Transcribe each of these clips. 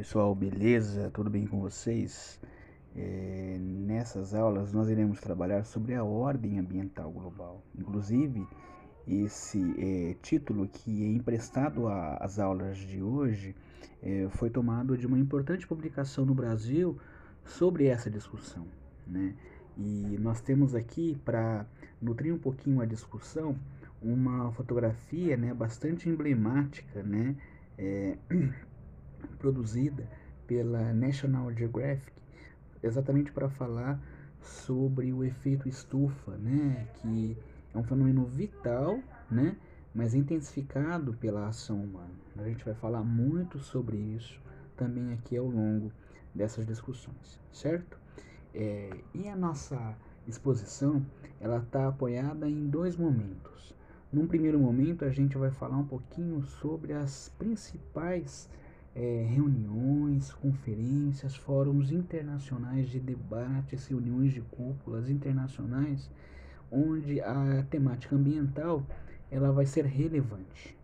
Pessoal, beleza? Tudo bem com vocês? É, nessas aulas nós iremos trabalhar sobre a ordem ambiental global. Inclusive, esse é, título que é emprestado às aulas de hoje é, foi tomado de uma importante publicação no Brasil sobre essa discussão. Né? E nós temos aqui, para nutrir um pouquinho a discussão, uma fotografia né, bastante emblemática né, é, produzida pela National Geographic, exatamente para falar sobre o efeito estufa, né, que é um fenômeno vital, né, mas intensificado pela ação humana. A gente vai falar muito sobre isso também aqui ao longo dessas discussões, certo? É, e a nossa exposição ela está apoiada em dois momentos. Num primeiro momento, a gente vai falar um pouquinho sobre as principais é, reuniões, conferências, fóruns internacionais de debates, reuniões de cúpulas internacionais, onde a temática ambiental ela vai ser relevante.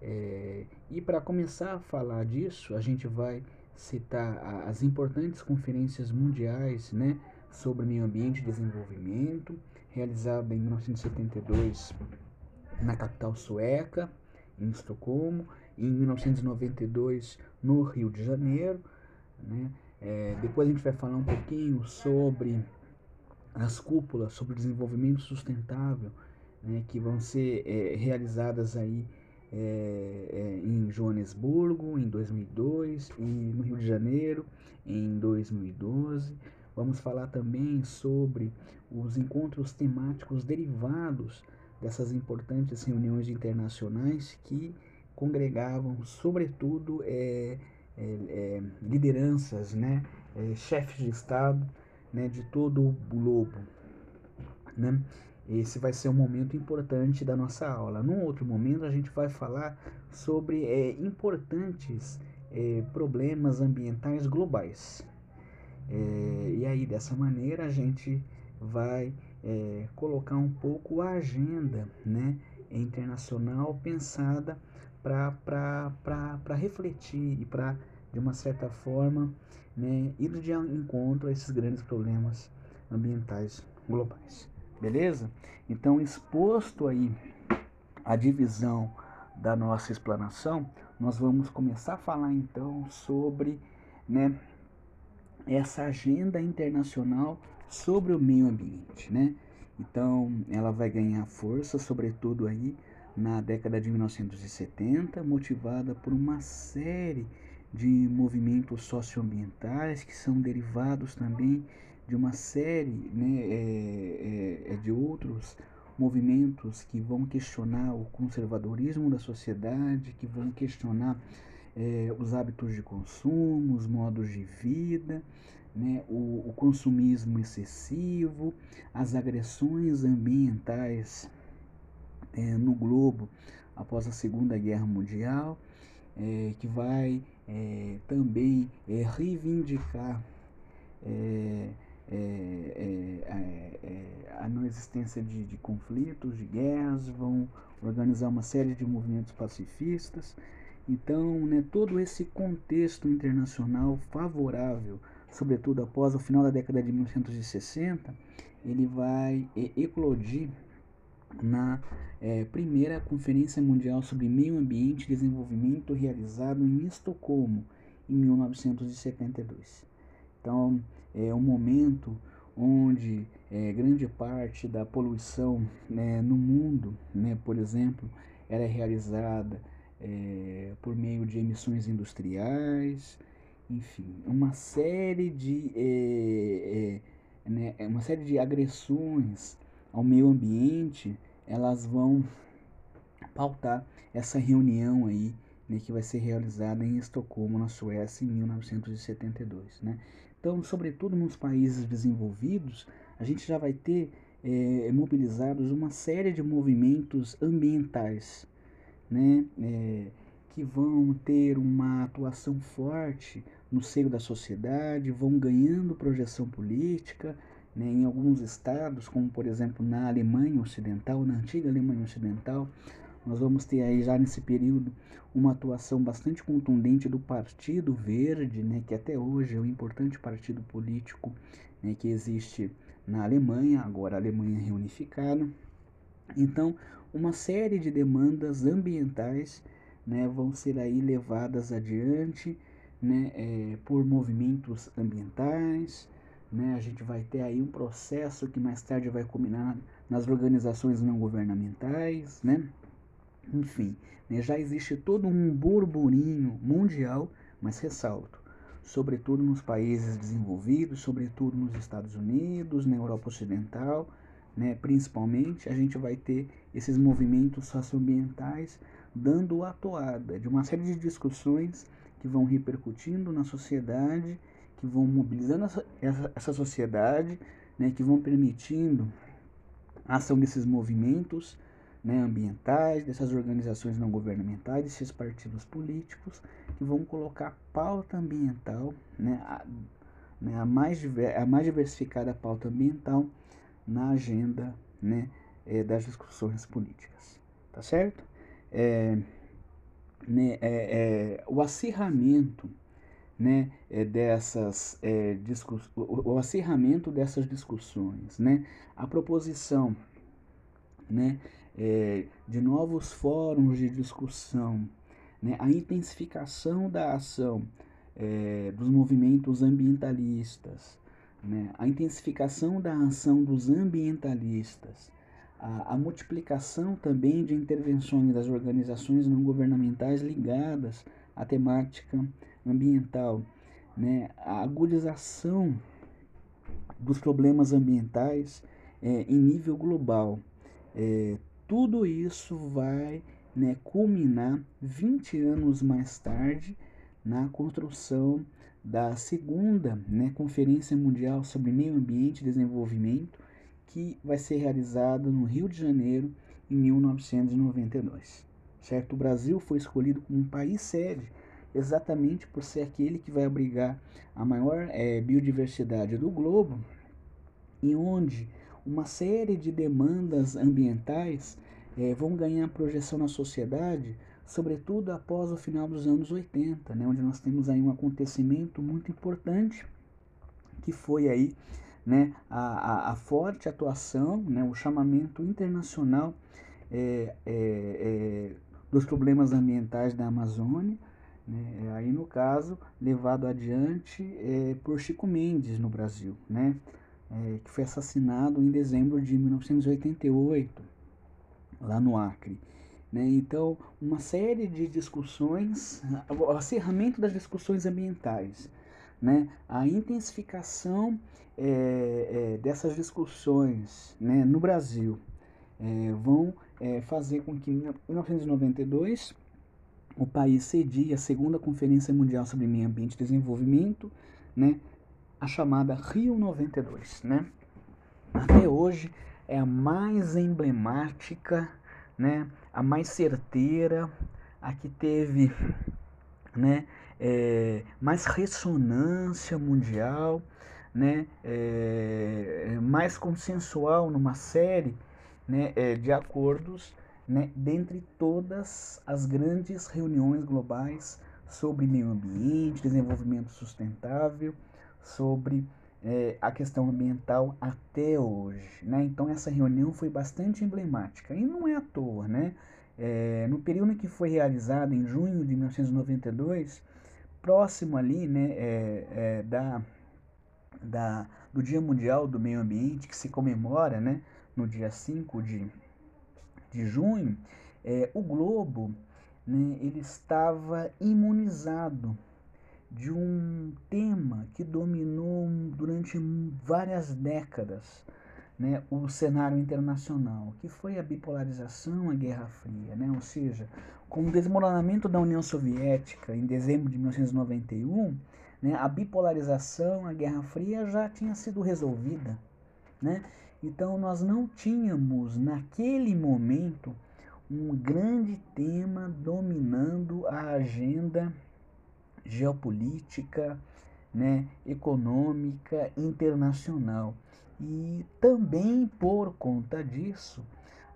É, e para começar a falar disso, a gente vai citar as importantes conferências mundiais né, sobre meio ambiente e desenvolvimento, realizada em 1972 na capital sueca, em Estocolmo, em 1992 no Rio de Janeiro. Né? É, depois a gente vai falar um pouquinho sobre as cúpulas sobre desenvolvimento sustentável né, que vão ser é, realizadas aí é, é, em Joanesburgo em 2002 e no Rio de Janeiro em 2012. Vamos falar também sobre os encontros temáticos derivados dessas importantes reuniões internacionais que congregavam, sobretudo, é, é, é, lideranças, né, é, chefes de Estado né, de todo o globo. Né? Esse vai ser um momento importante da nossa aula. Num outro momento, a gente vai falar sobre é, importantes é, problemas ambientais globais. e aí, dessa maneira, a gente vai colocar um pouco a agenda né, internacional pensada para refletir e para, de uma certa forma, né, ir de encontro a esses grandes problemas ambientais globais. Beleza? Então, exposto aí a divisão da nossa explanação, nós vamos começar a falar então sobre né, essa agenda internacional sobre o meio ambiente, né? Então, ela vai ganhar força, sobretudo aí na década de 1970, motivada por uma série de movimentos socioambientais que são derivados também de uma série né, é, é, é, de outros movimentos que vão questionar o conservadorismo da sociedade, que vão questionar é, os hábitos de consumo, os modos de vida, né, o, o consumismo excessivo, as agressões ambientais é, no globo após a Segunda Guerra Mundial, é, que vai é, também é, reivindicar é, é, a não existência de, de, conflitos, de guerras, vão organizar uma série de movimentos pacifistas. Então, né, todo esse contexto internacional favorável, sobretudo após o final da década de 1960, ele vai eclodir na é, primeira Conferência Mundial sobre Meio Ambiente e Desenvolvimento realizado em Estocolmo em 1972. Então, é um momento onde é, grande parte da poluição né, no mundo, né, por exemplo, era realizada é, por meio de emissões industriais, enfim, uma série de é, é né, uma série de agressões ao meio ambiente, elas vão pautar essa reunião aí, né, que vai ser realizada em Estocolmo, na Suécia, em 1972, né? Então, sobretudo nos países desenvolvidos, a gente já vai ter é, mobilizados uma série de movimentos ambientais, né, é, que vão ter uma atuação forte no seio da sociedade, vão ganhando projeção política, né, em alguns estados, como por exemplo na Alemanha Ocidental, na antiga Alemanha Ocidental, Nós vamos ter aí já nesse período uma atuação bastante contundente do Partido Verde, né, que até hoje é um importante partido político né, que existe na Alemanha, agora a Alemanha reunificada. Então, uma série de demandas ambientais né, vão ser aí levadas adiante né, é, por movimentos ambientais. Né, a gente vai ter aí um processo que mais tarde vai culminar nas organizações não governamentais, né? Enfim, né, já existe todo um burburinho mundial, mas ressalto, sobretudo nos países desenvolvidos, sobretudo nos Estados Unidos, na Europa Ocidental, né, principalmente, a gente vai ter esses movimentos socioambientais dando a toada de uma série de discussões que vão repercutindo na sociedade, que vão mobilizando essa, essa sociedade, né, que vão permitindo a ação desses movimentos né, ambientais, dessas organizações não governamentais, desses partidos políticos, que vão colocar pauta ambiental, né, a, né, a, mais, a mais diversificada pauta ambiental na agenda né, é, das discussões políticas. Tá certo? É, né, é, o acirramento né, é, dessas é, o, o acirramento dessas discussões, né, a proposição né, é, de novos fóruns de discussão, né, a intensificação da ação é, dos movimentos ambientalistas, né, a intensificação da ação dos ambientalistas, a, a, multiplicação também de intervenções das organizações não governamentais ligadas à temática né, a agudização dos problemas ambientais é, em nível global. É, tudo isso vai né, culminar 20 anos mais tarde na construção da segunda né, Conferência Mundial sobre Meio Ambiente e Desenvolvimento, que vai ser realizada no Rio de Janeiro em 1992. Certo? O Brasil foi escolhido como país sede exatamente por ser aquele que vai abrigar a maior é, biodiversidade do globo e onde uma série de demandas ambientais é, vão ganhar projeção na sociedade, sobretudo após o final dos anos 80, né, onde nós temos aí um acontecimento muito importante, que foi aí né, a, a, a forte atuação, né, o chamamento internacional é, é, dos problemas ambientais da Amazônia, né, aí no caso levado adiante é, por Chico Mendes no Brasil, né, é, que foi assassinado em dezembro de 1988, lá no Acre. Né? Então, uma série de discussões, o acerramento das discussões ambientais, né? a intensificação é, é, dessas discussões né, no Brasil é, vão é, fazer com que em 1992 o país cedia a segunda Conferência Mundial sobre Meio Ambiente e Desenvolvimento, né, a chamada Rio 92, né? Até hoje é a mais emblemática, né? A mais certeira, a que teve, né? É, mais ressonância mundial, né? É, mais consensual numa série, né? É, de acordos, né? Dentre todas as grandes reuniões globais sobre meio ambiente, desenvolvimento sustentável sobre é, a questão ambiental até hoje. Né? Então essa reunião foi bastante emblemática e não é à toa. Né? É, no período que foi realizada, em junho de 1992, próximo ali né, é, é, da, da, do Dia Mundial do Meio Ambiente, que se comemora né, no dia 5 de, de junho, é, o globo né, ele estava imunizado de um tema que dominou durante várias décadas né, o cenário internacional, que foi a bipolarização, a Guerra Fria, né, ou seja, com o desmoronamento da União Soviética em dezembro de 1991, né, a bipolarização, a Guerra Fria já tinha sido resolvida. Né? Então nós não tínhamos naquele momento um grande tema dominando a agenda geopolítica, né, econômica internacional. E também por conta disso,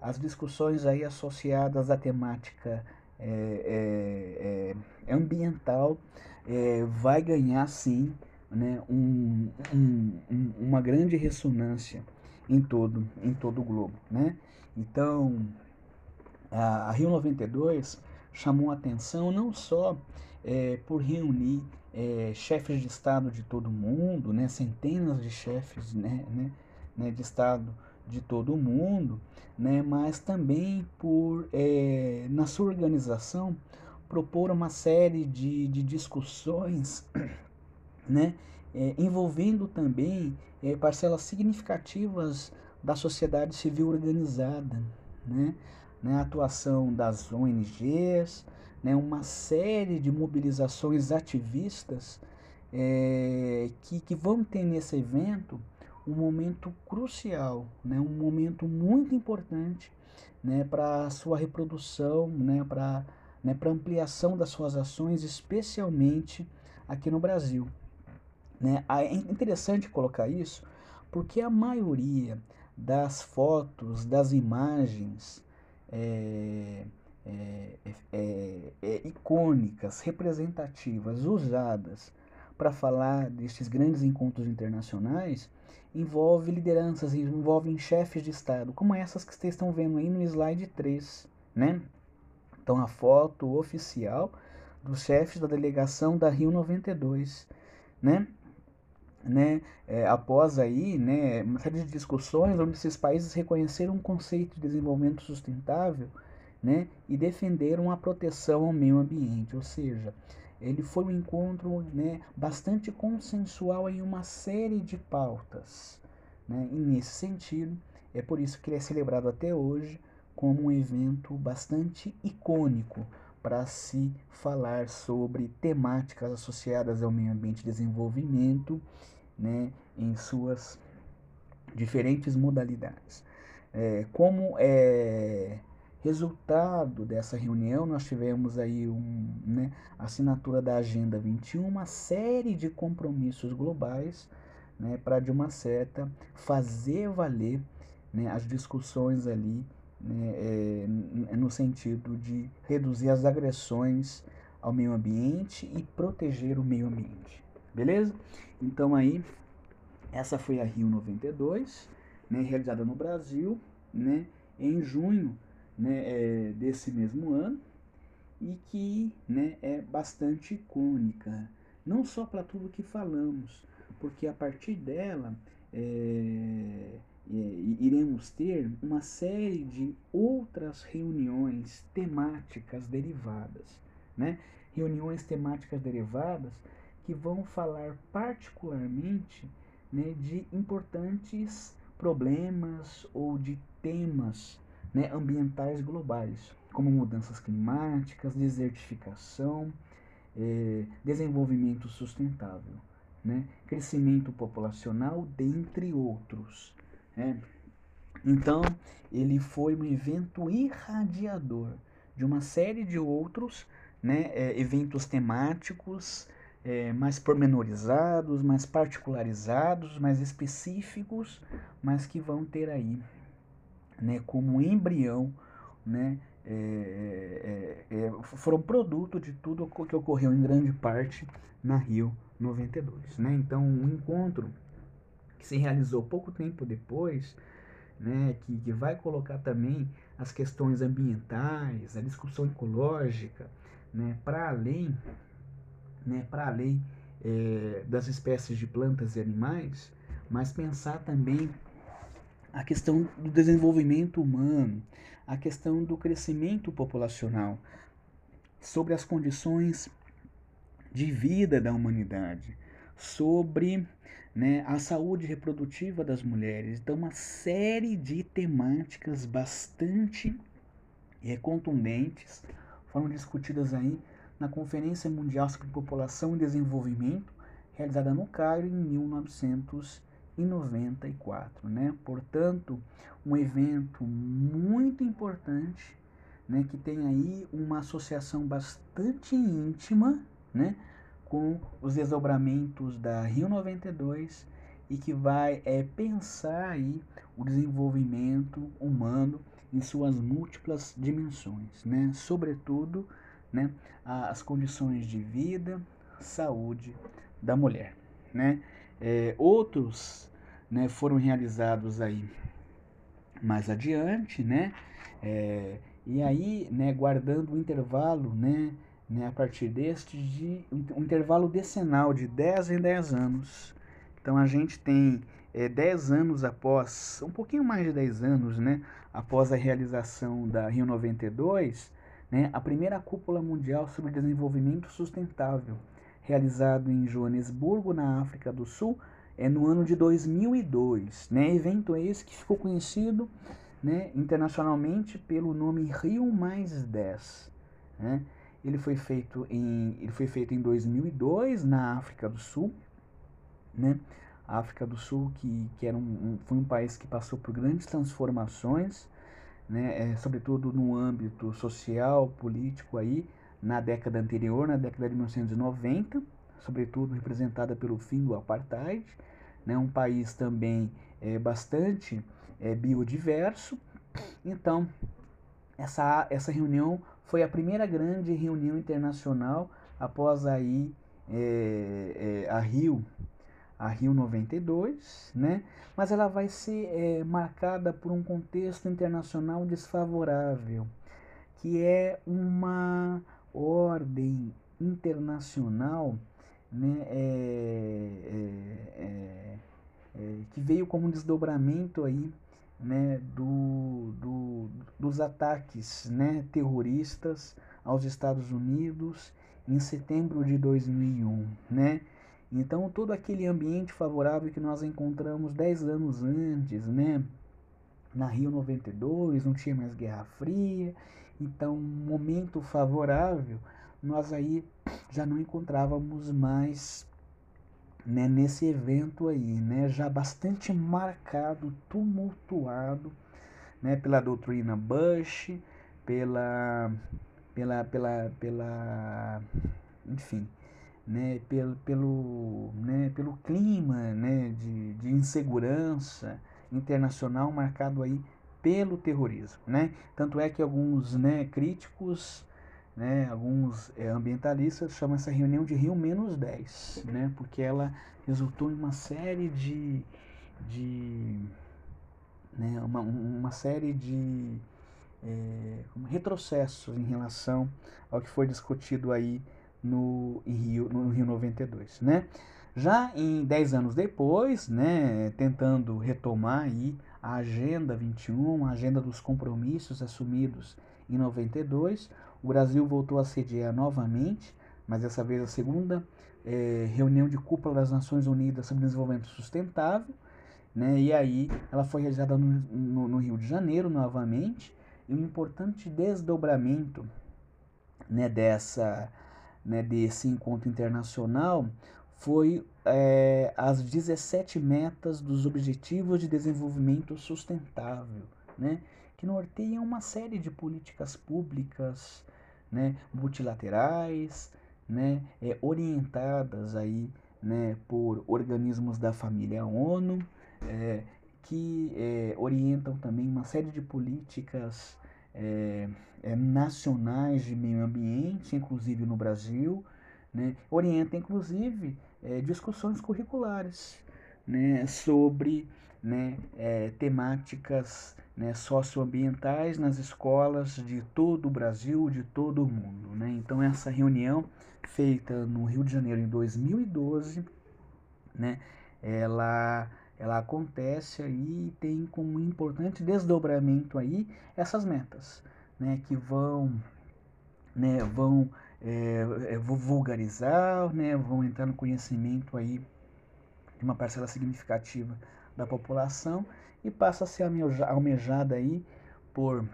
as discussões aí associadas à temática é, é, é, ambiental é, vai ganhar sim né, um, um, uma grande ressonância em todo, em todo o globo. Né? Então, a, Rio 92 chamou atenção não só é, por reunir é, chefes de Estado de todo o mundo, né, centenas de chefes né, né, né, de Estado de todo o mundo, né, mas também por, é, na sua organização, propor uma série de, de discussões né, é, envolvendo também é, parcelas significativas da sociedade civil organizada, né, né, a atuação das ONGs, né, uma série de mobilizações ativistas é, que, que vão ter nesse evento um momento crucial, né, um momento muito importante né, para a sua reprodução, né, para né, ampliação das suas ações, especialmente aqui no Brasil. Né? É interessante colocar isso porque a maioria das fotos, das imagens é, é, é, icônicas, representativas, usadas para falar destes grandes encontros internacionais, envolve lideranças, envolvem chefes de Estado, como essas que vocês estão vendo aí no slide 3, né? Então a foto oficial dos chefes da delegação da Rio 92, né? Né, é, após aí, né, uma série de discussões onde esses países reconheceram um conceito de desenvolvimento sustentável, né, e defenderam a proteção ao meio ambiente, ou seja, ele foi um encontro né, bastante consensual em uma série de pautas. Né? E nesse sentido, é por isso que ele é celebrado até hoje como um evento bastante icônico para se falar sobre temáticas associadas ao meio ambiente e desenvolvimento né, em suas diferentes modalidades. É, como é, Resultado dessa reunião, nós tivemos aí um, né, assinatura da Agenda 21, uma série de compromissos globais né, para, de uma certa, fazer valer né, as discussões ali né, é, no sentido de reduzir as agressões ao meio ambiente e proteger o meio ambiente. Beleza? Então aí, essa foi a Rio 92, né, realizada no Brasil, né, em junho né, é, desse mesmo ano e que né, é bastante icônica, não só para tudo que falamos, porque a partir dela é, é, iremos ter uma série de outras reuniões temáticas derivadas, né? reuniões temáticas derivadas que vão falar particularmente né, de importantes problemas ou de temas né, ambientais globais, como mudanças climáticas, desertificação, é, desenvolvimento sustentável, né, crescimento populacional, dentre outros. Né. Então, ele foi um evento irradiador de uma série de outros né, é, eventos temáticos é, mais pormenorizados, mais particularizados, mais específicos, mas que vão ter aí né, como embrião, né, é, é, é, foram produto de tudo que ocorreu em grande parte na Rio 92. Né? Então, um encontro que se realizou pouco tempo depois, né, que, que vai colocar também as questões ambientais, a discussão ecológica, né, para além, né, para além é, das espécies de plantas e animais, mas pensar também a questão do desenvolvimento humano, a questão do crescimento populacional, sobre as condições de vida da humanidade, sobre né, a saúde reprodutiva das mulheres. Então, uma série de temáticas bastante é, contundentes foram discutidas aí na Conferência Mundial sobre População e Desenvolvimento, realizada no Cairo em 1900 em 94, né? Portanto, um evento muito importante, né, que tem aí uma associação bastante íntima, né, com os desdobramentos da Rio 92 e que vai é, pensar aí o desenvolvimento humano em suas múltiplas dimensões, né? Sobretudo, né, as condições de vida, saúde da mulher, né? É, outros, né, foram realizados aí mais adiante, né? É, e aí, né, guardando o intervalo, né, né, a partir deste, de um intervalo decenal de 10 em 10 anos. Então a gente tem é, 10 anos após, um pouquinho mais de 10 anos, né, após a realização da Rio 92, né, a primeira cúpula mundial sobre desenvolvimento sustentável, realizado em Joanesburgo, na África do Sul, é no ano de 2002, né, evento esse que ficou conhecido né, internacionalmente pelo nome Rio Mais 10, né, ele foi feito em, ele foi feito em 2002 na África do Sul, né? A África do Sul que, que era um, um, foi um país que passou por grandes transformações, né? É, sobretudo no âmbito social, político aí, na década anterior, na década de 1990, sobretudo representada pelo fim do apartheid, né? Um país também é, bastante é, biodiverso. Então, essa, essa reunião foi a primeira grande reunião internacional após aí é, é, a Rio, a Rio 92, né? Mas ela vai ser é, marcada por um contexto internacional desfavorável, que é uma ordem internacional, né? É, é, é, que veio como um desdobramento aí né, do, do, dos ataques né, terroristas aos Estados Unidos em setembro de 2001, né? Então todo aquele ambiente favorável que nós encontramos 10 anos antes, né? Na Rio 92, não tinha mais Guerra Fria, então momento favorável, nós aí já não encontrávamos mais né, nesse evento aí, né, já bastante marcado, tumultuado, né, pela doutrina Bush, pela, pela, pela, pela, enfim, né, pelo, pelo, né, pelo clima, né, de, de insegurança internacional marcado aí pelo terrorismo, né? Tanto é que alguns, né, críticos né, alguns é, ambientalistas chamam essa reunião de Rio menos 10, né, porque ela resultou em uma série de, de né, uma, uma série de é, retrocessos em relação ao que foi discutido aí no Rio, no Rio 92, né? Já em 10 anos depois, né, tentando retomar aí a Agenda 21, a agenda dos compromissos assumidos em 92, o Brasil voltou a sediar novamente, mas dessa vez a segunda é, reunião de cúpula das Nações Unidas sobre Desenvolvimento Sustentável, né? E aí ela foi realizada no, no, no Rio de Janeiro novamente, e um importante desdobramento, né, dessa, né, desse encontro internacional foi é, as 17 metas dos Objetivos de Desenvolvimento Sustentável, né, que norteiam uma série de políticas públicas né, multilaterais, né, é, orientadas aí, né, por organismos da família ONU, é, que é, orientam também uma série de políticas é, é, nacionais de meio ambiente, inclusive no Brasil, né, orienta inclusive é, discussões curriculares né, sobre né, é, temáticas né, socioambientais nas escolas de todo o Brasil, de todo o mundo. Né? Então, essa reunião feita no Rio de Janeiro em 2012, né, ela, ela acontece aí e tem como importante desdobramento aí essas metas, né, que vão, né, vão é, vulgarizar, né, vão entrar no conhecimento aí de uma parcela significativa da população e passa a ser almejada aí por,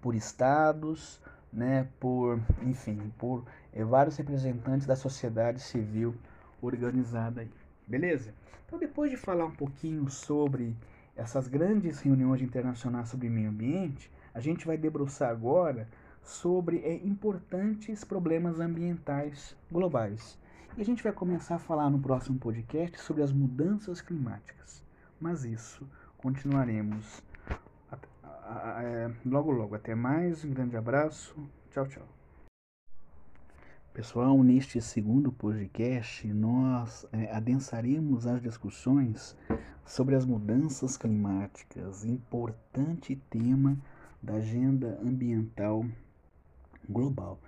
por estados, né, por, enfim, por é, vários representantes da sociedade civil organizada aí. Beleza? Então, depois de falar um pouquinho sobre essas grandes reuniões internacionais sobre meio ambiente, a gente vai debruçar agora sobre é, importantes problemas ambientais globais. E a gente vai começar a falar no próximo podcast sobre as mudanças climáticas. Mas isso continuaremos é, logo logo. Até mais, um grande abraço. Tchau, tchau. Pessoal, neste segundo podcast, nós é, adensaremos as discussões sobre as mudanças climáticas, importante tema da agenda ambiental global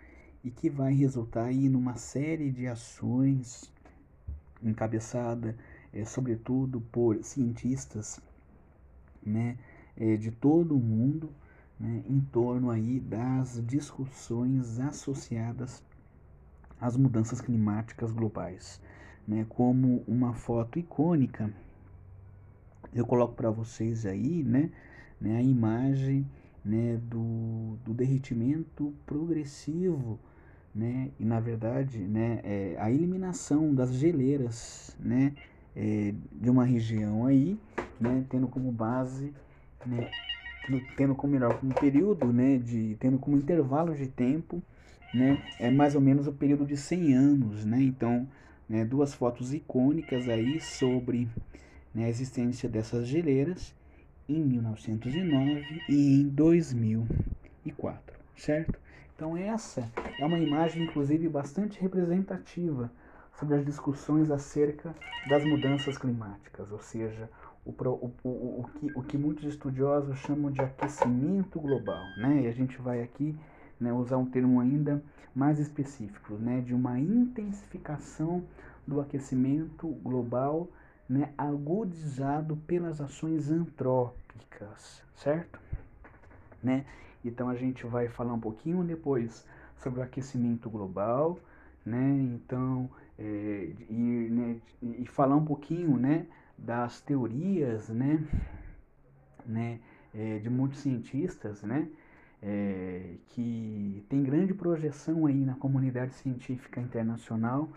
e que vai resultar aí numa série de ações encabeçada, é, sobretudo por cientistas, né, é, de todo o mundo, né, em torno aí das discussões associadas às mudanças climáticas globais, né, como uma foto icônica. Eu coloco para vocês aí, né, né, a imagem né, do, do derretimento progressivo né, e na verdade né, é, a eliminação das geleiras né, é, de uma região aí, né, tendo como base, né, tendo como melhor como período, né, de, tendo como intervalo de tempo, né, é mais ou menos o período de 100 anos, né, então né, duas fotos icônicas aí sobre né, a existência dessas geleiras em 1909 e em 2004, certo? Então essa é uma imagem inclusive bastante representativa sobre as discussões acerca das mudanças climáticas, ou seja, o, o, o, o, que, o que muitos estudiosos chamam de aquecimento global, né? E a gente vai aqui né, usar um termo ainda mais específico, né, de uma intensificação do aquecimento global né, agudizado pelas ações antrópicas, certo? Né? Então a gente vai falar um pouquinho depois sobre o aquecimento global, né? Então é, e, né, e falar um pouquinho, né, das teorias, né, né, é, de muitos cientistas, né, é, que tem grande projeção aí na comunidade científica internacional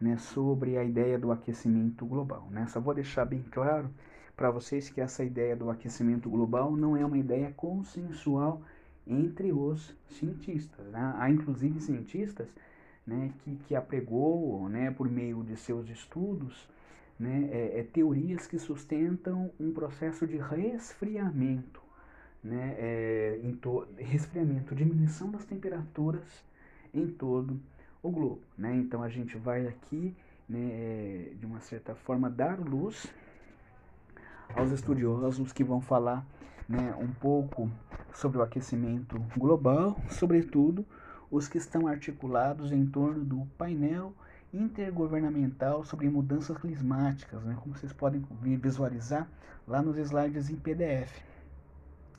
né, sobre a ideia do aquecimento global. Né? Só vou deixar bem claro para vocês que essa ideia do aquecimento global não é uma ideia consensual entre os cientistas. Né? Há inclusive cientistas né, que, que apregou né, por meio de seus estudos né, é, é, teorias que sustentam um processo de resfriamento, né, é, resfriamento, diminuição das temperaturas em todo o globo. Né? Então a gente vai aqui, né, é, de uma certa forma, dar luz aos estudiosos que vão falar né, um pouco sobre o aquecimento global, sobretudo os que estão articulados em torno do painel intergovernamental sobre mudanças climáticas, né, como vocês podem visualizar lá nos slides em PDF,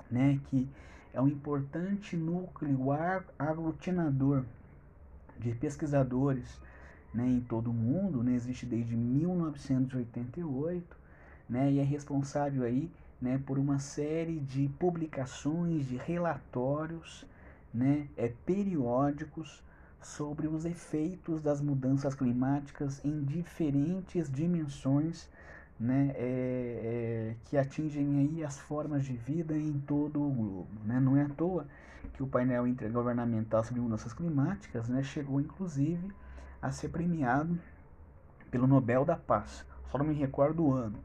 né, que é um importante núcleo aglutinador de pesquisadores né, em todo o mundo, né, existe desde 1988, né, e é responsável aí, né, por uma série de publicações, de relatórios, né, é, periódicos sobre os efeitos das mudanças climáticas em diferentes dimensões, né, é, é, que atingem aí as formas de vida em todo o globo. Né? Não é à toa que o painel intergovernamental sobre mudanças climáticas né, chegou inclusive a ser premiado pelo Nobel da Paz. Só não me recordo o ano.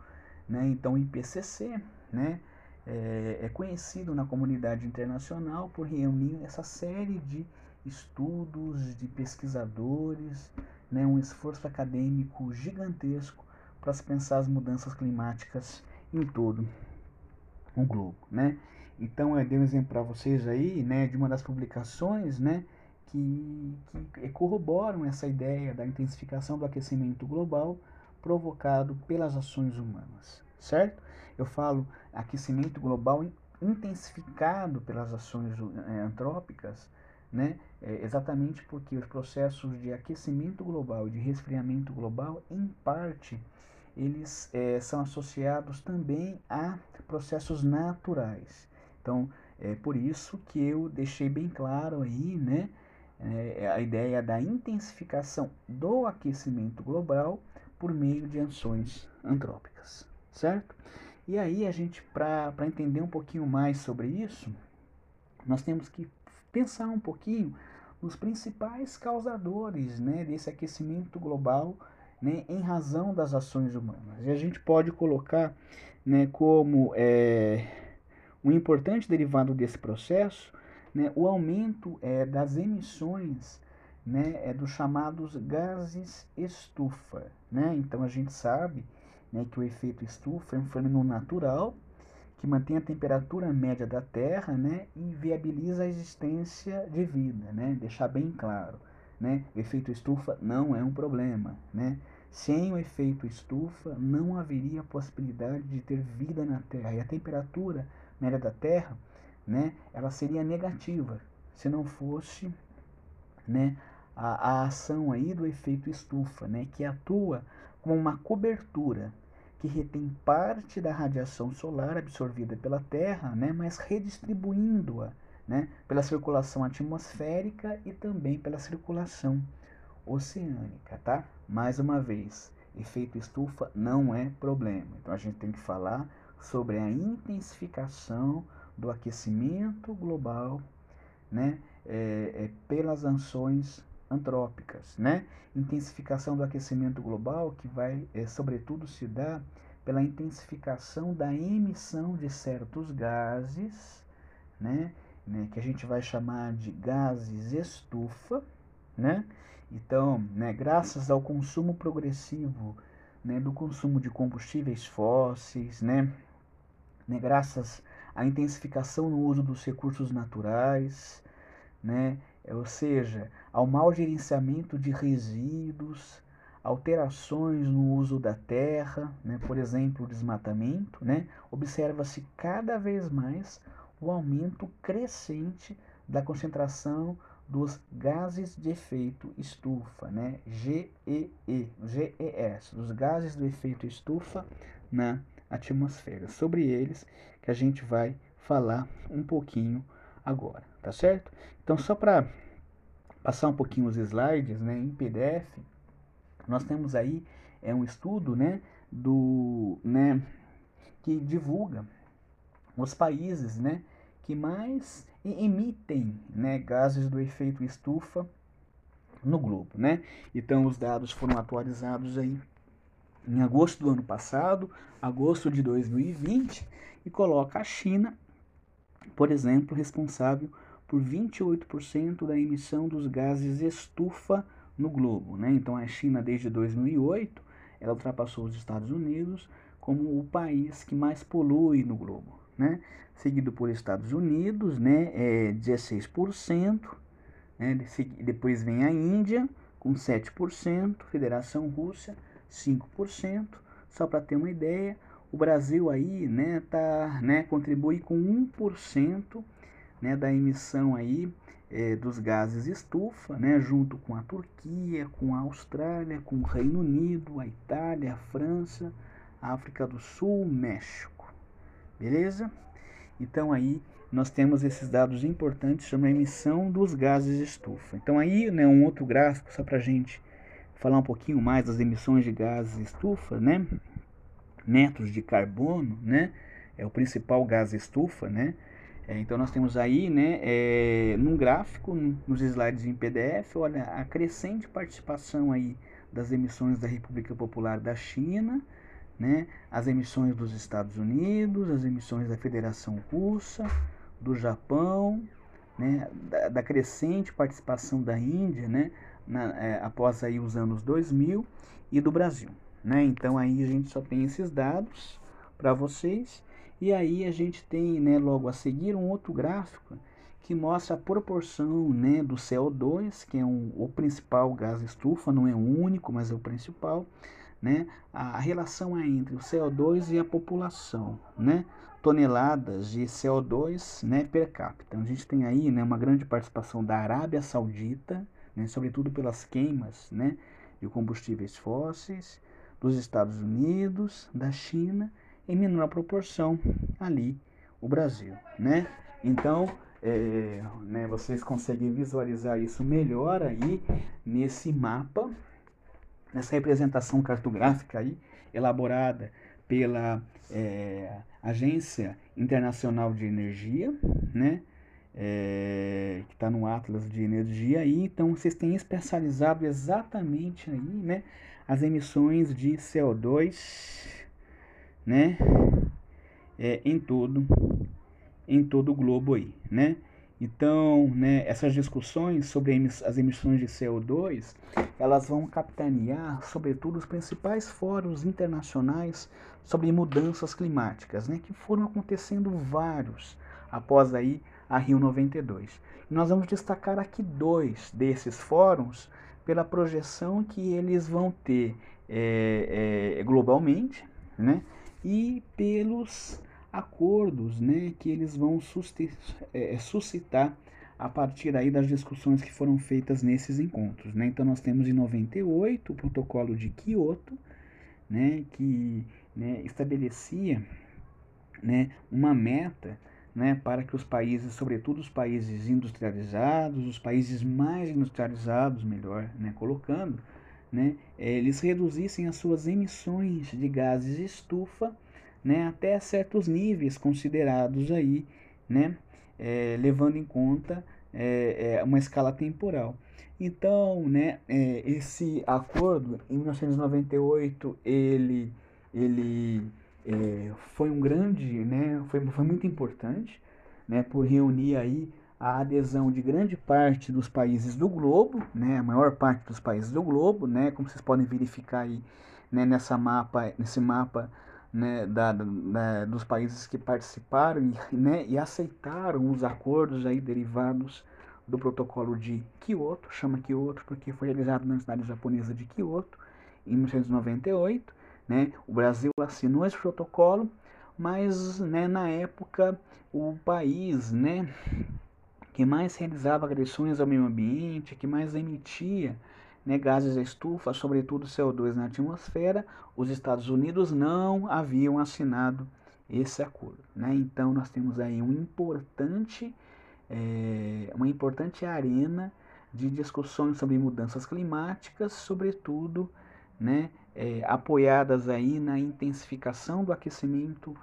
Né? Então o IPCC né, é, é conhecido na comunidade internacional por reunir essa série de estudos, de pesquisadores, né, um esforço acadêmico gigantesco para se pensar as mudanças climáticas em todo o globo, né? Então, eu dei um exemplo para vocês aí, né, de uma das publicações, né, que, que corroboram essa ideia da intensificação do aquecimento global provocado pelas ações humanas, certo? Eu falo aquecimento global intensificado pelas ações é, antrópicas, né? É exatamente porque os processos de aquecimento global de resfriamento global, em parte, eles é, são associados também a processos naturais. Então, é por isso que eu deixei bem claro aí, né, é, a ideia da intensificação do aquecimento global por meio de ações antrópicas, certo? E aí a gente, para entender um pouquinho mais sobre isso, nós temos que pensar um pouquinho nos principais causadores né, desse aquecimento global né, em razão das ações humanas. E a gente pode colocar né, como é, um importante derivado desse processo, né, o aumento é, das emissões né, é, dos chamados gases estufa. Né? Então a gente sabe né, que o efeito estufa é um fenômeno natural que mantém a temperatura média da Terra né, e viabiliza a existência de vida. Né? Deixar bem claro, né? o efeito estufa não é um problema. Né? Sem o efeito estufa, não haveria possibilidade de ter vida na Terra. E a temperatura média da Terra, né, ela seria negativa se não fosse, né, a, a ação aí do efeito estufa, né, que atua como uma cobertura que retém parte da radiação solar absorvida pela Terra, né, mas redistribuindo-a né, pela circulação atmosférica e também pela circulação oceânica, tá? Mais uma vez, efeito estufa não é problema. Então a gente tem que falar sobre a intensificação do aquecimento global, né, é, é, pelas ações antrópicas, né? Intensificação do aquecimento global que vai, é, sobretudo, se dar pela intensificação da emissão de certos gases, né? né? Que a gente vai chamar de gases estufa, né? Então, né, graças ao consumo progressivo né, do consumo de combustíveis fósseis, né, né, graças à intensificação no uso dos recursos naturais, né, ou seja, ao mau gerenciamento de resíduos, alterações no uso da terra, né, por exemplo, o desmatamento, né, observa-se cada vez mais o aumento crescente da concentração dos gases de efeito estufa, né? GEE, GES, os gases do efeito estufa na atmosfera. Sobre eles que a gente vai falar um pouquinho agora, tá certo? Então, só para passar um pouquinho os slides, né, em PDF, nós temos aí é um estudo, né, do, né, que divulga os países, né, que mais emitem né, gases do efeito estufa no globo. Né? Então os dados foram atualizados aí em agosto do ano passado, agosto de 2020, e coloca a China, por exemplo, responsável por 28% da emissão dos gases estufa no globo. Né? Então a China, desde 2008, ela ultrapassou os Estados Unidos como o país que mais polui no globo né? Seguido por Estados Unidos, né? É 16%, né? Depois vem a Índia com 7%, Federação Rússia 5%. Só para ter uma ideia, o Brasil aí, né, tá, né, contribui com 1%, né, da emissão aí é, dos gases estufa, né, junto com a Turquia, com a Austrália, com o Reino Unido, a Itália, a França, a África do Sul, México. Beleza? Então aí nós temos esses dados importantes sobre a emissão dos gases estufa. Então aí, né, um outro gráfico só para a gente falar um pouquinho mais das emissões de gases estufa, né? Metros de carbono, né? É o principal gás estufa, né? É, então nós temos aí, né, é, num gráfico, nos slides em PDF, olha a crescente participação aí das emissões da República Popular da China, né, as emissões dos Estados Unidos, as emissões da Federação Russa, do Japão, né, da, da crescente participação da Índia, né, na, é, após aí os anos 2000 e do Brasil. Né? Então aí a gente só tem esses dados para vocês e aí a gente tem né, logo a seguir um outro gráfico que mostra a proporção né, do CO2, que é um, o principal gás estufa, não é o único, mas é o principal, né, a relação é entre o CO2 e a população, né, toneladas de CO2 né, per capita. Então, a gente tem aí né, uma grande participação da Arábia Saudita, né, sobretudo pelas queimas né, de combustíveis fósseis, dos Estados Unidos, da China, em menor proporção ali o Brasil. Né? Então, é, né, vocês conseguem visualizar isso melhor aí nesse mapa nessa representação cartográfica aí, elaborada pela é, Agência Internacional de Energia, né? É, que está no Atlas de Energia aí, então vocês têm especializado exatamente aí, né, as emissões de CO2, né, é, em todo em todo o globo aí, né? Então, né, essas discussões sobre as emissões de CO2, elas vão capitanear, sobretudo, os principais fóruns internacionais sobre mudanças climáticas, né, que foram acontecendo vários após aí a Rio 92. E nós vamos destacar aqui dois desses fóruns pela projeção que eles vão ter é, é, globalmente, né, e pelos acordos né, que eles vão é, suscitar a partir aí das discussões que foram feitas nesses encontros. Né? Então nós temos em 98 o protocolo de Kyoto, né, que né, estabelecia né, uma meta né, para que os países, sobretudo os países industrializados, os países mais industrializados, melhor né, colocando, né, eles reduzissem as suas emissões de gases de estufa né, até certos níveis considerados aí, né, é, levando em conta é, é, uma escala temporal. Então, né, é, esse acordo em 1998 ele, ele é, foi um grande, né, foi, foi muito importante, né, por reunir aí a adesão de grande parte dos países do globo, né, a maior parte dos países do globo, né, como vocês podem verificar aí, né, nessa mapa, nesse mapa né, da, da, dos países que participaram e, né, e aceitaram os acordos aí derivados do protocolo de Kyoto, chama Kyoto porque foi realizado na cidade japonesa de Kyoto em 1998. Né? O Brasil assinou esse protocolo, mas né, na época o país né, que mais realizava agressões ao meio ambiente, que mais emitia né, gases de estufa, sobretudo CO2 na atmosfera, os Estados Unidos não haviam assinado esse acordo. Né? Então nós temos aí um importante, é, uma importante arena de discussões sobre mudanças climáticas, sobretudo né, é, apoiadas aí na intensificação do aquecimento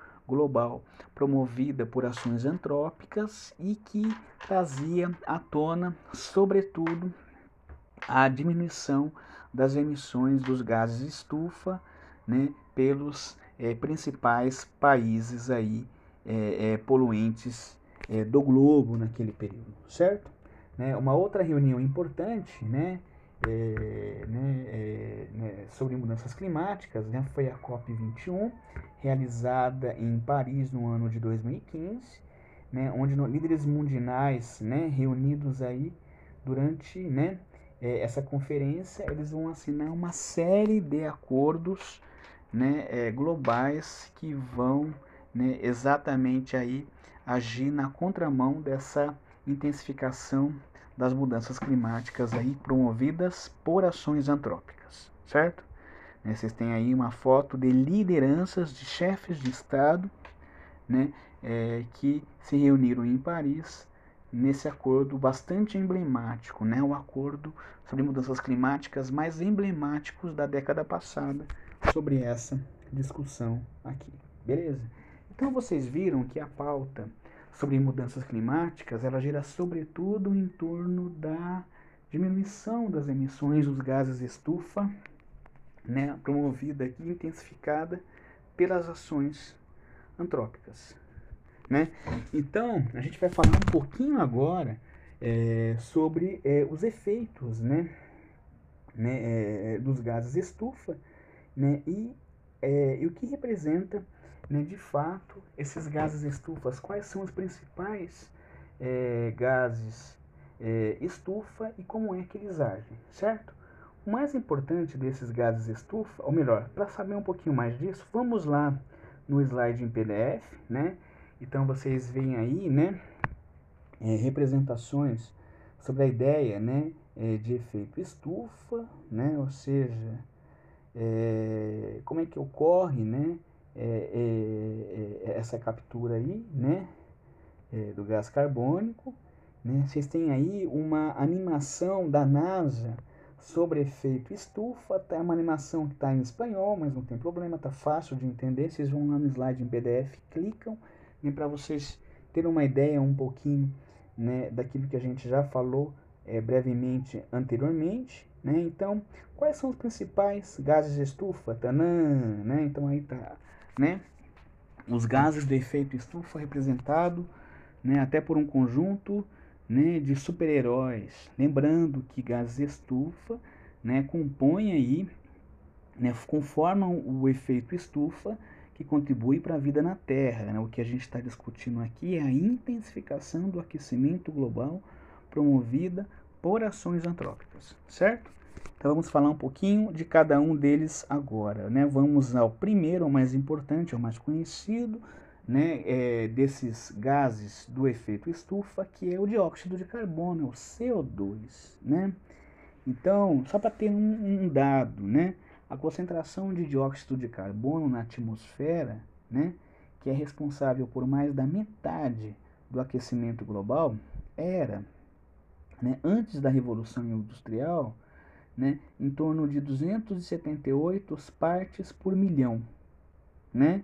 promovida por ações antrópicas e que trazia à tona, sobretudo, a diminuição das emissões dos gases estufa né, pelos é, principais países aí, é, é, poluentes do globo naquele período, certo? Né, uma outra reunião importante né, né, né, sobre mudanças climáticas né, foi a COP21, realizada em Paris no ano de 2015, né, onde no, líderes mundiais né, reunidos aí durante né, é, essa conferência, eles vão assinar uma série de acordos né, é, globais que vão né, exatamente aí agir na contramão dessa intensificação das mudanças climáticas aí promovidas por ações antrópicas, certo? Né, vocês têm aí uma foto de lideranças de chefes de Estado né, é, que se reuniram em Paris nesse acordo bastante emblemático, né? o acordo sobre mudanças climáticas mais emblemáticos da década passada sobre essa discussão aqui. Beleza? Então vocês viram que a pauta sobre mudanças climáticas, ela gira sobretudo em torno da diminuição das emissões dos gases estufa, né, promovida e intensificada pelas ações antrópicas. Né? Então, a gente vai falar um pouquinho agora é, sobre é, os efeitos né, né, é, dos gases estufa né, e, e o que representa né, de fato esses gases estufas, quais são os principais gases estufa e como é que eles agem, certo? O mais importante desses gases estufa, ou melhor, para saber um pouquinho mais disso, vamos lá no slide em PDF, né? Então vocês veem aí, né, é, representações sobre a ideia, né, é, de efeito estufa, né, ou seja, é, como é que ocorre, né, é, é, é, essa captura aí, né, do gás carbônico, né, vocês têm aí uma animação da NASA sobre efeito estufa, tá uma animação que está em espanhol, mas não tem problema, tá fácil de entender, vocês vão lá no slide em PDF, clicam, e para vocês terem uma ideia um pouquinho né, daquilo que a gente já falou é, brevemente anteriormente. Né? Então, quais são os principais gases de estufa? Tanã, né? Então aí tá, né? Os gases do efeito estufa representado né, até por um conjunto né, de super-heróis. Lembrando que gases estufa né, compõem aí, né, conformam o efeito estufa que contribui para a vida na Terra. Né? O que a gente está discutindo aqui é a intensificação do aquecimento global promovida por ações antrópicas, certo? Então vamos falar um pouquinho de cada um deles agora, né? Vamos ao primeiro, ao mais importante, ao mais conhecido, né? É, desses gases do efeito estufa, que é o dióxido de carbono, o CO2, né? Então, só para ter um, um dado, né? a concentração de dióxido de carbono na atmosfera, né, que é responsável por mais da metade do aquecimento global, era, né, antes da Revolução Industrial, né, em torno de 278 partes por milhão, né,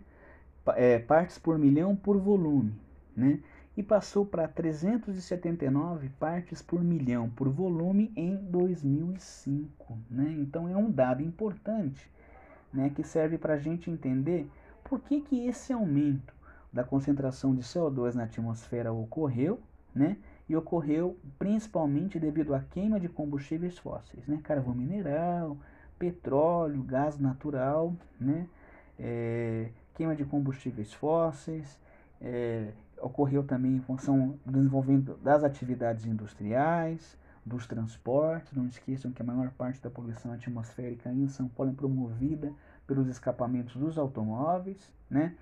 é, partes por milhão por volume, né, e passou para 379 partes por milhão por volume em 2005. Né? Então é um dado importante né, que serve para a gente entender por que, que esse aumento da concentração de CO2 na atmosfera ocorreu, né? E ocorreu principalmente devido à queima de combustíveis fósseis, né? Carvão mineral, petróleo, gás natural, né? É, queima de combustíveis fósseis, é, ocorreu também em função do desenvolvimento das atividades industriais, dos transportes. Não esqueçam que a maior parte da poluição atmosférica em São Paulo é promovida pelos escapamentos dos automóveis, né?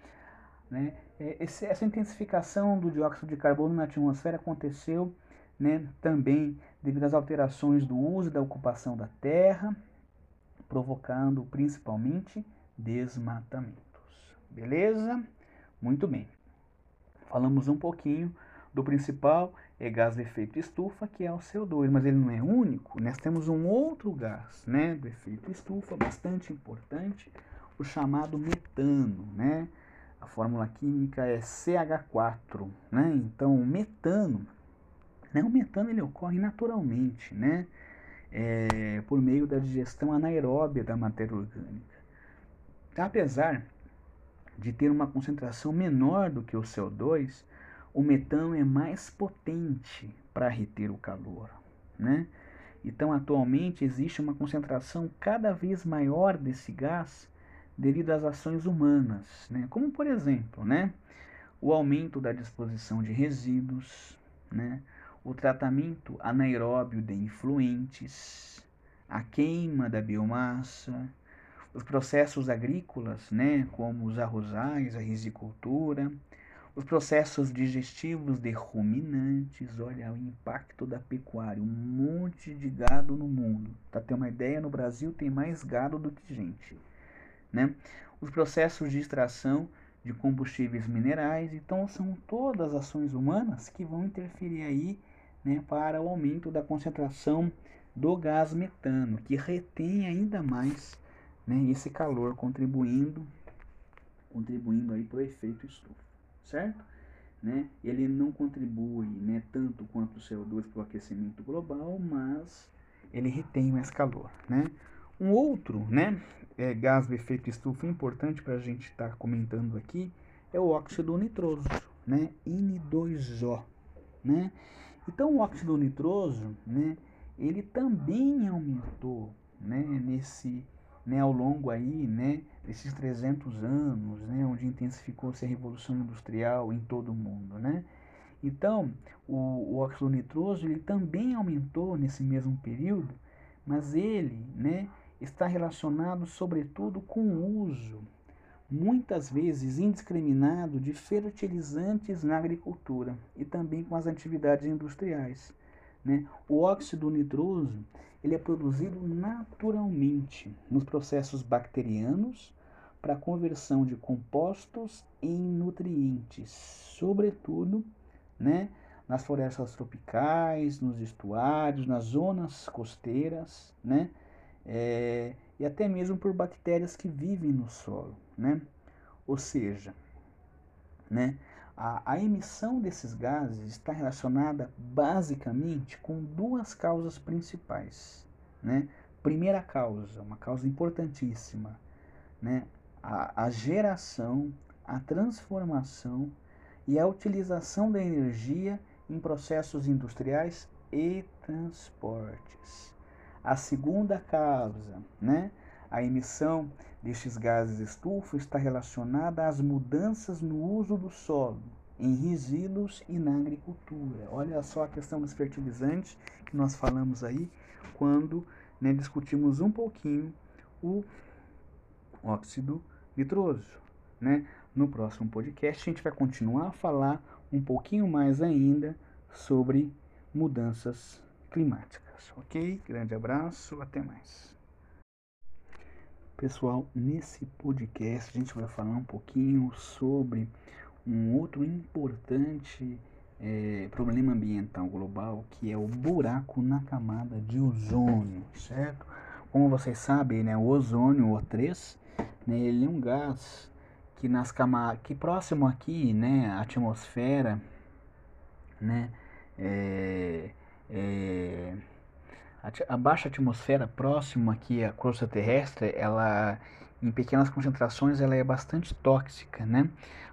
Né? É, esse, essa intensificação do dióxido de carbono na atmosfera aconteceu né, também devido às alterações do uso e da ocupação da terra, provocando principalmente desmatamentos. Beleza? Muito bem. Falamos um pouquinho do principal é gás de efeito estufa, que é o CO2, mas ele não é único. Nós temos um outro gás, né, do efeito estufa, bastante importante, o chamado metano, né? A fórmula química é CH4, né? Então, o metano, né, o metano ele ocorre naturalmente, né? É, por meio da digestão anaeróbia da matéria orgânica. Apesar de ter uma concentração menor do que o CO2, o metano é mais potente para reter o calor, né? Então, atualmente existe uma concentração cada vez maior desse gás devido às ações humanas, né? Como por exemplo, né, o aumento da disposição de resíduos, né? O tratamento anaeróbio de influentes, a queima da biomassa, os processos agrícolas, né, como os arrozais, a risicultura, os processos digestivos de ruminantes, olha o impacto da pecuária, um monte de gado no mundo. Para ter uma ideia, no Brasil tem mais gado do que gente. Né? Os processos de extração de combustíveis minerais, então são todas ações humanas que vão interferir aí né, para o aumento da concentração do gás metano, que retém ainda mais né, esse calor contribuindo contribuindo aí para o efeito estufa, certo? Né? Ele não contribui né, tanto quanto o CO2 para o aquecimento global, mas ele retém mais calor, né? Um outro né, é, gás do efeito estufa importante para a gente estar tá comentando aqui é o óxido nitroso, né? N2O, né? Então o óxido nitroso, né, ele também aumentou, né, nesse né, ao longo aí, né, desses 300 anos, né, onde intensificou-se a revolução industrial em todo o mundo, né? Então, o, o óxido nitroso ele também aumentou nesse mesmo período, mas ele, né, está relacionado sobretudo com o uso, muitas vezes indiscriminado, de fertilizantes na agricultura e também com as atividades industriais. Né? O óxido nitroso ele é produzido naturalmente nos processos bacterianos para conversão de compostos em nutrientes, sobretudo né, nas florestas tropicais, nos estuários, nas zonas costeiras, né, é, e até mesmo por bactérias que vivem no solo. Né? Ou seja, né, a, a emissão desses gases está relacionada basicamente com duas causas principais. Né? Primeira causa, uma causa importantíssima, né? a, a geração, a transformação e a utilização da energia em processos industriais e transportes. A segunda causa, né, a emissão destes gases estufa está relacionada às mudanças no uso do solo, em resíduos e na agricultura. Olha só a questão dos fertilizantes que nós falamos aí quando né, discutimos um pouquinho o óxido nitroso. Né? No próximo podcast a gente vai continuar a falar um pouquinho mais ainda sobre mudanças climáticas. Ok? Grande abraço, até mais. Pessoal, nesse podcast a gente vai falar um pouquinho sobre um outro importante é, problema ambiental global que é o buraco na camada de ozônio, certo? Como vocês sabem, né, o ozônio, o O3, né, ele é um gás que nas camadas, que próximo aqui, né, atmosfera, né, é, é, a, baixa atmosfera próximo aqui à crosta terrestre, ela em pequenas concentrações ela é bastante tóxica, né?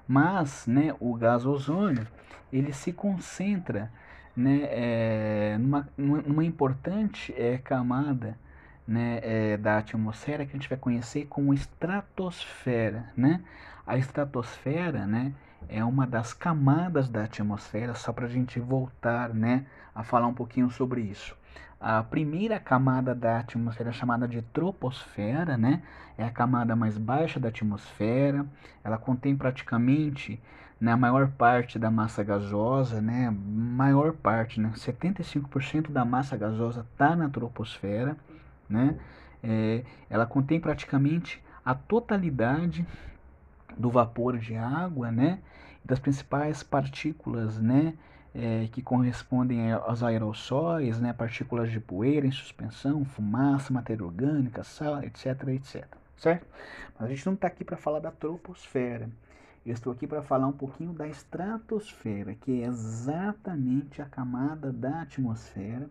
Mas, né, o gás ozônio ele se concentra, né, é, numa, numa importante é, camada né, é, da atmosfera que a gente vai conhecer como estratosfera, né? A estratosfera, né, é uma das camadas da atmosfera, só para a gente voltar, né, a falar um pouquinho sobre isso. A primeira camada da atmosfera é chamada de troposfera, né? É a camada mais baixa da atmosfera. Ela contém praticamente né, a maior parte da massa gasosa, né? Maior parte, né? 75% da massa gasosa está na troposfera, né? É, ela contém praticamente a totalidade do vapor de água, né? Das principais partículas, né? É, que correspondem aos aerossóis, né? Partículas de poeira em suspensão, fumaça, matéria orgânica, sal, etc, etc. Certo? Mas a gente não está aqui para falar da troposfera. Eu estou aqui para falar um pouquinho da estratosfera, que é exatamente a camada da atmosfera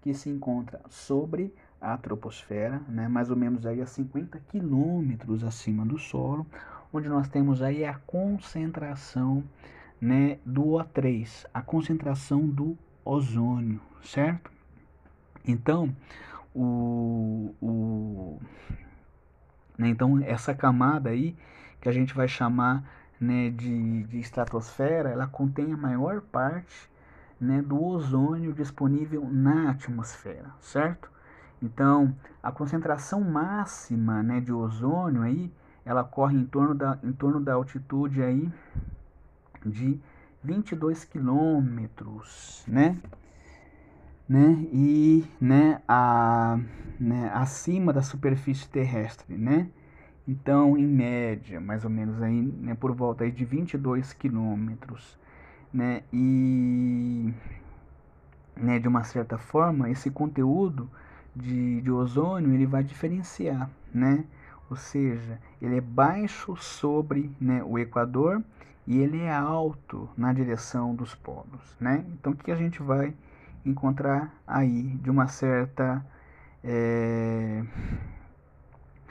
que se encontra sobre a troposfera, né, mais ou menos aí a 50 quilômetros acima do solo, onde nós temos aí a concentração né, do O3, a concentração do ozônio, certo? Então, o, o, né, então essa camada aí que a gente vai chamar né, de, de estratosfera, ela contém a maior parte né, do ozônio disponível na atmosfera, certo? Então, a concentração máxima né, de ozônio aí ela corre em torno da, em torno da altitude aí de 22 quilômetros, né? né? E né, a, né, acima da superfície terrestre, né? Então, em média, mais ou menos aí, né, por volta aí de 22 quilômetros, né? E né, de uma certa forma, esse conteúdo de, de ozônio ele vai diferenciar, né? ou seja, ele é baixo sobre né, o Equador e ele é alto na direção dos polos. Né? Então, o que a gente vai encontrar aí de uma certa é,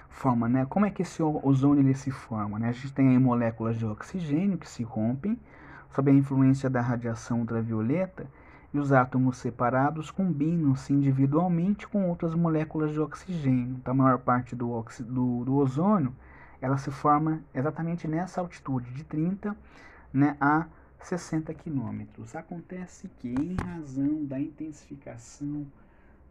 forma? Né? Como é que esse ozônio ele se forma? Né? A gente tem aí moléculas de oxigênio que se rompem sob a influência da radiação ultravioleta e os átomos separados combinam-se individualmente com outras moléculas de oxigênio. Então, a maior parte do, do, do ozônio ela se forma exatamente nessa altitude de 30 né, a 60 quilômetros. Acontece que, em razão da intensificação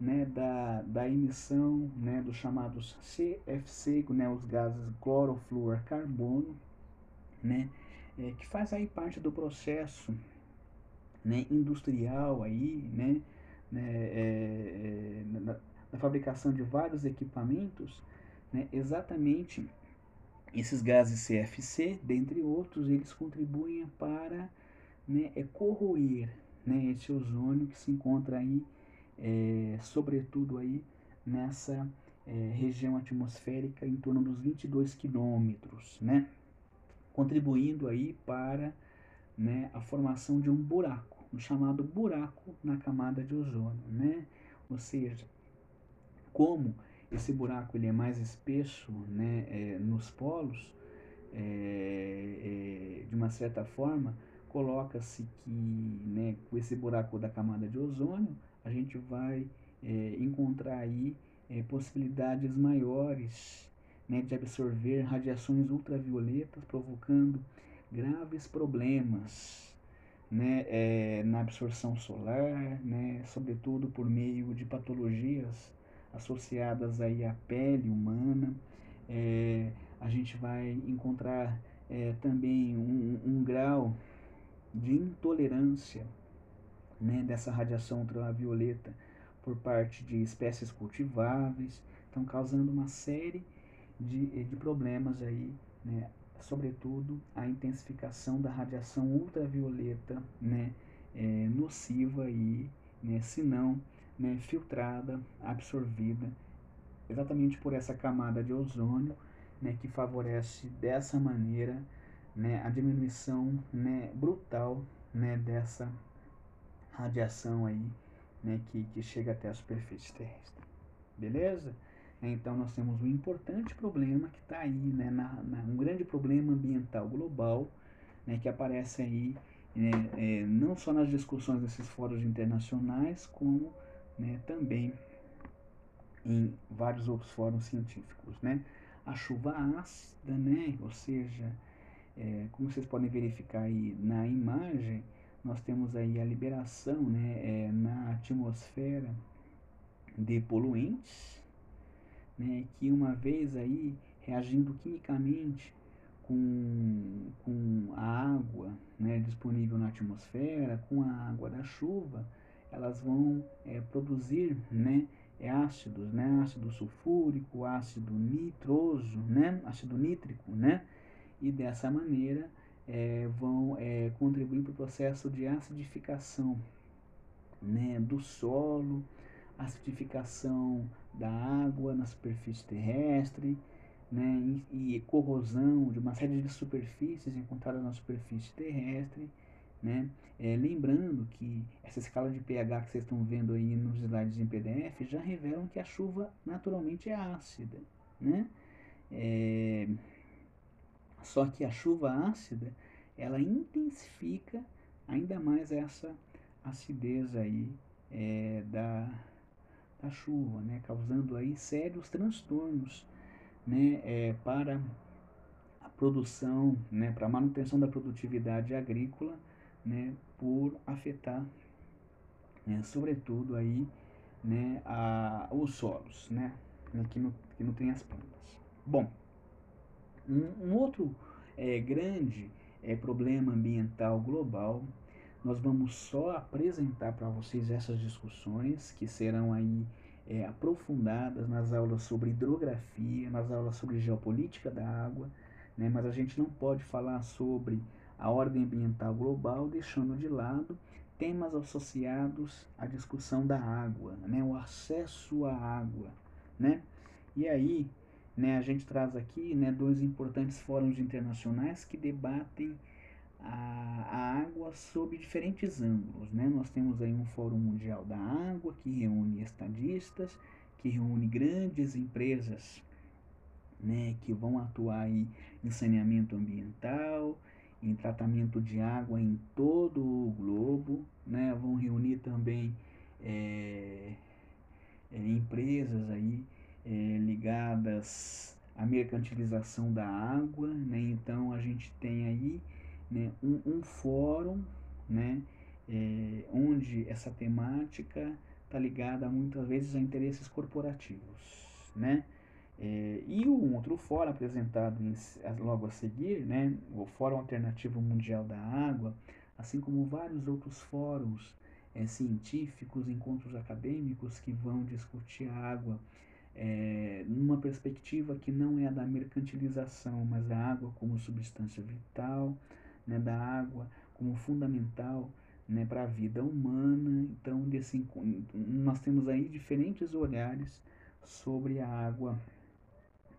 né, da, da emissão né, dos chamados CFC, né, os gases clorofluorcarbono, né, é, que faz aí parte do processo né, industrial aí, né, né é, é, na, na, fabricação de vários equipamentos, né, exatamente esses gases CFC, dentre outros, eles contribuem para né, é, corroer né, esse ozônio que se encontra aí, é, sobretudo aí nessa é, região atmosférica em torno dos 22 quilômetros, né, contribuindo aí para né, a formação de um buraco, um chamado buraco na camada de ozônio, né? Ou seja, como esse buraco ele é mais espesso né, é, nos polos, é, é, de uma certa forma, coloca-se que né, com esse buraco da camada de ozônio, a gente vai é, encontrar aí é, possibilidades maiores né, de absorver radiações ultravioletas, provocando graves problemas né, é, na absorção solar, né, sobretudo por meio de patologias associadas aí à pele humana. É, a gente vai encontrar é, também um, um, grau de intolerância né, dessa radiação ultravioleta por parte de espécies cultiváveis, estão causando uma série de, de problemas aí, né, sobretudo a intensificação da radiação ultravioleta né, é, nociva aí, né, se não né, filtrada, absorvida, exatamente por essa camada de ozônio, né, que favorece dessa maneira né, a diminuição né, brutal né, dessa radiação aí, né, que, que chega até a superfície terrestre. Beleza? Então nós temos um importante problema que está aí, né, na, na, um grande problema ambiental global, né, que aparece aí né, é, não só nas discussões desses fóruns internacionais, como né, também em vários outros fóruns científicos. Né? A chuva ácida, né, ou seja, é, como vocês podem verificar aí na imagem, nós temos aí a liberação né, é, na atmosfera de poluentes, né, que uma vez aí reagindo quimicamente com, com a água né, disponível na atmosfera, com a água da chuva, elas vão é, produzir né, é, ácidos, né, ácido sulfúrico, ácido nitroso, né, ácido nítrico, né, e dessa maneira é, vão é, contribuir para o processo de acidificação né, do solo, acidificação da água na superfície terrestre, né, e, e corrosão de uma série de superfícies encontradas na superfície terrestre, né? É, lembrando que essa escala de pH que vocês estão vendo aí nos slides em PDF já revelam que a chuva naturalmente é ácida. Né? É, só que a chuva ácida ela intensifica ainda mais essa acidez aí é, da, da chuva, né? causando aí sérios transtornos né? É, para a produção, né? para a manutenção da produtividade agrícola né, por afetar, né, sobretudo aí, né, a, os solos, né, né que, não, que não tem as plantas. Bom, um, um outro é, grande é, problema ambiental global, nós vamos só apresentar para vocês essas discussões que serão aí é, aprofundadas nas aulas sobre hidrografia, nas aulas sobre geopolítica da água, né, mas a gente não pode falar sobre a ordem ambiental global, deixando de lado temas associados à discussão da água, né, o acesso à água, né? E aí, né, a gente traz aqui, né, dois importantes fóruns internacionais que debatem a, a água sob diferentes ângulos, né? Nós temos aí um Fórum Mundial da Água que reúne estadistas, que reúne grandes empresas, né, que vão atuar aí em saneamento ambiental, em tratamento de água em todo o globo, né? vão reunir também é, é, empresas aí é, ligadas à mercantilização da água, né? então a gente tem aí né, um, um fórum né, onde essa temática está ligada muitas vezes a interesses corporativos. Né? É, e o outro fórum apresentado em, logo a seguir, né, o Fórum Alternativo Mundial da Água, assim como vários outros fóruns é, científicos, encontros acadêmicos que vão discutir a água é, numa perspectiva que não é a da mercantilização, mas da água como substância vital, né, da água como fundamental né, para a vida humana. Então, desse, nós temos aí diferentes olhares sobre a água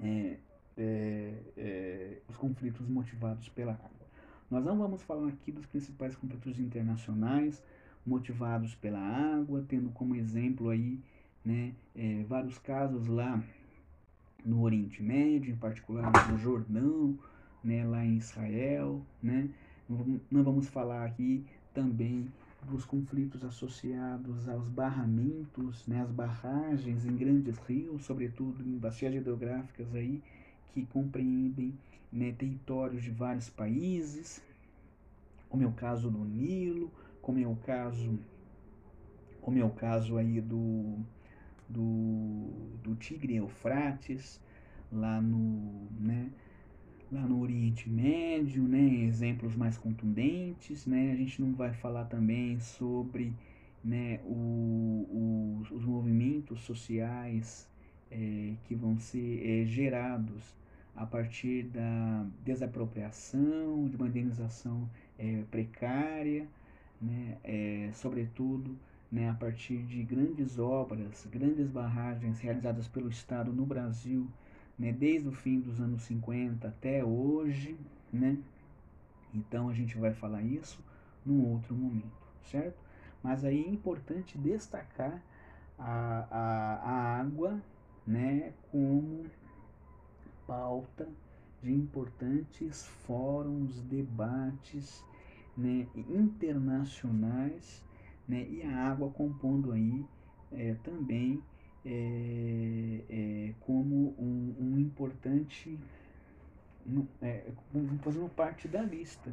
é, é, é, os conflitos motivados pela água. Nós não vamos falar aqui dos principais conflitos internacionais motivados pela água, tendo como exemplo aí né, é, vários casos lá no Oriente Médio, em particular no Jordão, né, lá em Israel, né, Não vamos falar aqui também dos conflitos associados aos barramentos, né, as barragens em grandes rios, sobretudo em bacias hidrográficas aí, que compreendem né, territórios de vários países, como é o caso do Nilo, como é o caso, como é o caso aí do, do, do Tigre Eufrates, lá no, né, lá no Oriente Médio, né, exemplos mais contundentes, né, a gente não vai falar também sobre né, o, o, os movimentos sociais é, que vão ser é, gerados a partir da desapropriação, de uma indenização é, precária, né, sobretudo né, a partir de grandes obras, grandes barragens realizadas pelo Estado no Brasil, né, desde o fim dos anos 50 até hoje, né? Então a gente vai falar isso num outro momento, certo? Mas aí é importante destacar a, a, a água, né, como pauta de importantes fóruns, debates né, internacionais, né, e a água compondo aí é, também é, é, como um, um importante, é, fazendo parte da lista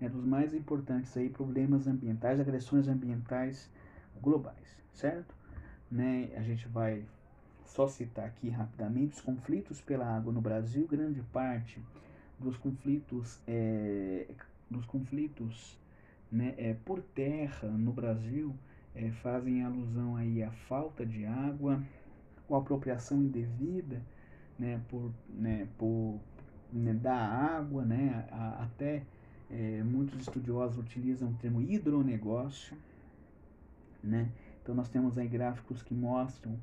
né, dos mais importantes aí problemas ambientais, agressões ambientais globais, certo? Né, a gente vai só citar aqui rapidamente os conflitos pela água no Brasil, grande parte dos conflitos é, dos conflitos né, é, por terra no Brasil é, fazem alusão aí à falta de água, ou apropriação indevida né, por, né, por né, da água, né, a, até é, muitos estudiosos utilizam o termo hidronegócio. Né? Então nós temos aí gráficos que mostram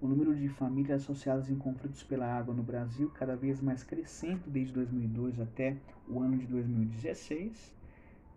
o número de famílias associadas em conflitos pela água no Brasil cada vez mais crescendo desde 2002 até o ano de 2016.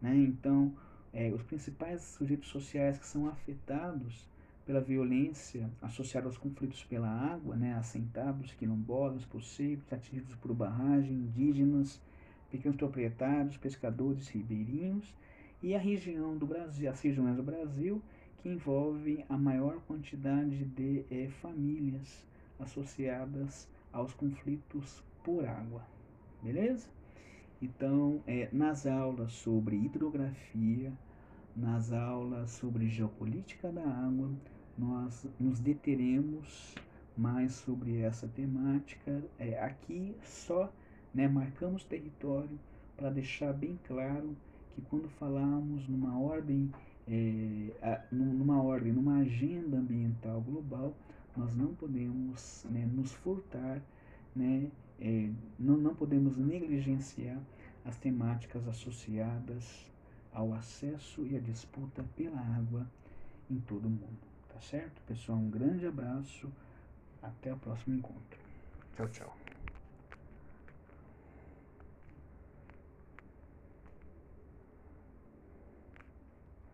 Né? Então, é, os principais sujeitos sociais que são afetados pela violência associada aos conflitos pela água, né, assentados, quilombolas, possíveis, atingidos por barragem, indígenas, pequenos proprietários, pescadores, ribeirinhos, e a região do Brasil, as regiões do Brasil que envolvem a maior quantidade de é, famílias associadas aos conflitos por água, beleza? Então, é, nas aulas sobre hidrografia, nas aulas sobre geopolítica da água, nós nos deteremos mais sobre essa temática. É, aqui só né, marcamos território para deixar bem claro que quando falamos numa ordem, é, numa ordem, numa agenda ambiental global, nós não podemos né, nos furtar né, é, não, não podemos negligenciar as temáticas associadas ao acesso e à disputa pela água em todo o mundo. Tá certo? Pessoal, um grande abraço. Até o próximo encontro. Tchau, tchau.